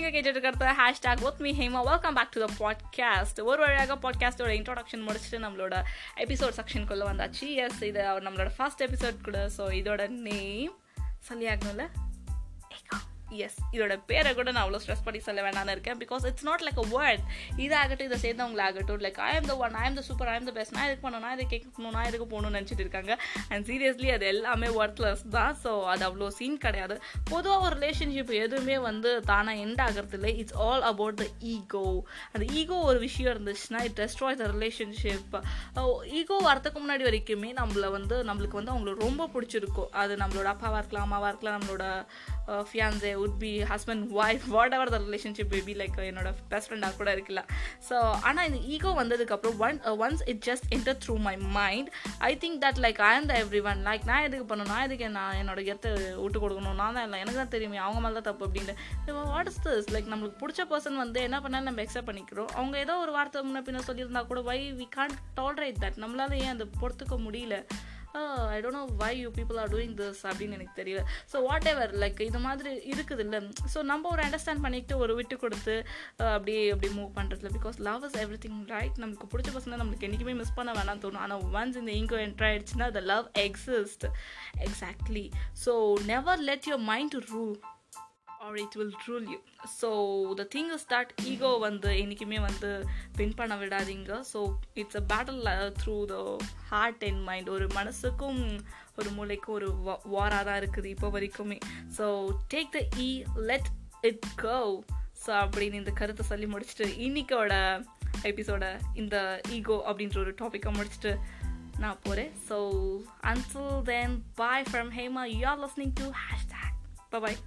நீங்கள் கேட்டுட்டு இருக்கிறது hashtag with me Hema welcome back to the podcast ஒரு வழியாக பாட்காஸ்டோட இன்ட்ரோடக்ஷன் முடிச்சுட்டு நம்மளோட எபிசோட் செக்ஷனுக்குள்ளே வந்தாச்சு. எஸ் இது அவர் நம்மளோட ஃபர்ஸ்ட் எபிசோட் கூட. ஸோ இதோட நேம் சொல்லி ஆகணும்ல எஸ் இதோட பேரை கூட நான் அவ்வளோ ஸ்ட்ரெஸ் பண்ணி சொல்ல வேண்டாம்னு இருக்கேன். Because it's not like a word இதாகட்டும் இதை சேர்ந்தவங்களாகட்டும். Like I am the one I am the super I am the best நான் இதுக்கு பண்ணணும்? நான் இதை கேட்கணும்? நான் இதுக்கு போகணும்னு நினச்சிட்டு இருக்காங்க. அண்ட் சீரியஸ்லி அது எல்லாமே ஒர்த்லெஸ் தான். ஸோ அது அவ்வளோ சீன் கிடையாது. பொதுவாக ஒரு ரிலேஷன்ஷிப் எதுவுமே வந்து தானாக எண்ட் ஆகிறது இல்லை it's all about the ego அந்த ஈகோ ஒரு விஷயம் இருந்துச்சுன்னா it destroy the relationship ego வரத்துக்கு முன்னாடி வரைக்குமே நம்மள வந்து நம்மளுக்கு வந்து அவங்களுக்கு ரொம்ப பிடிச்சிருக்கும். அது நம்மளோட அப்பாவாக இருக்கலாம் அம்மாவாக இருக்கலாம் நம்மளோட fiancee would be husband wife whatever the relationship baby like என்னோட பெஸ்ட் ஃப்ரெண்டாக கூட இருக்கலாம். ஸோ ஆனால் இந்த ஈகோ வந்ததுக்கப்புறம் one once it just enter through my mind I think that like I the every one like நான் எதுக்கு பண்ணணும்? நான் எதுக்கு நான் என்னோட கெத்தை விட்டு கொடுக்கணும்? நான் தான் இல்லை எனக்கு தான் தெரியுமே அவங்க மேலே தான் தப்பு அப்படின்ட்டு. வாட் இஸ் திஸ் லைக் நம்மளுக்கு பிடிச்ச பர்சன் வந்து என்ன பண்ணாலும் நம்ம எக்ஸப்ட் பண்ணிக்கிறோம். அவங்க ஏதோ ஒரு வார்த்தை முன்ன பின்ன சொல்லியிருந்தா கூட why we can't tolerate that நம்மளால ஏன் அதை பொறுத்துக்க முடியல? I don't know why you people are doing this அப்படின்னு எனக்கு தெரியல. ஸோ வாட் எவர் லைக் இது மாதிரி இருக்குது இல்லை ஸோ நம்ம ஒரு அண்டர்ஸ்டாண்ட் பண்ணிக்கிட்டு ஒரு விட்டு கொடுத்து அப்படியே அப்படி மூவ் பண்ணுறதுல because love is everything right நமக்கு பிடிச்ச பசங்க நம்மளுக்கு என்றைக்குமே மிஸ் பண்ண வேணாம் தோணும். ஆனால் ஒன்ஸ் இந்த இங்கோ என்ட்ரு ஆயிடுச்சுன்னா the love exist exactly so never let your mind to rule or it will rule you so the thing is that ego வந்து என்றைக்குமே வந்து வின் பண்ண விடாதீங்க. So it's a battle through the heart and mind ஒரு மனசுக்கும் ஒரு மூளைக்கும் ஒரு வாராக தான் இருக்குது இப்போ வரைக்குமே. ஸோ டேக் த இ லெட் இட் கவ் ஸோ அப்படின்னு இந்த கருத்தை சொல்லி முடிச்சுட்டு இன்னைக்கோட எபிசோட இந்த ஈகோ அப்படின்ற ஒரு டாப்பிக்கை முடிச்சுட்டு நான் போகிறேன் so until then bye from Hema you are listening to hashtag bye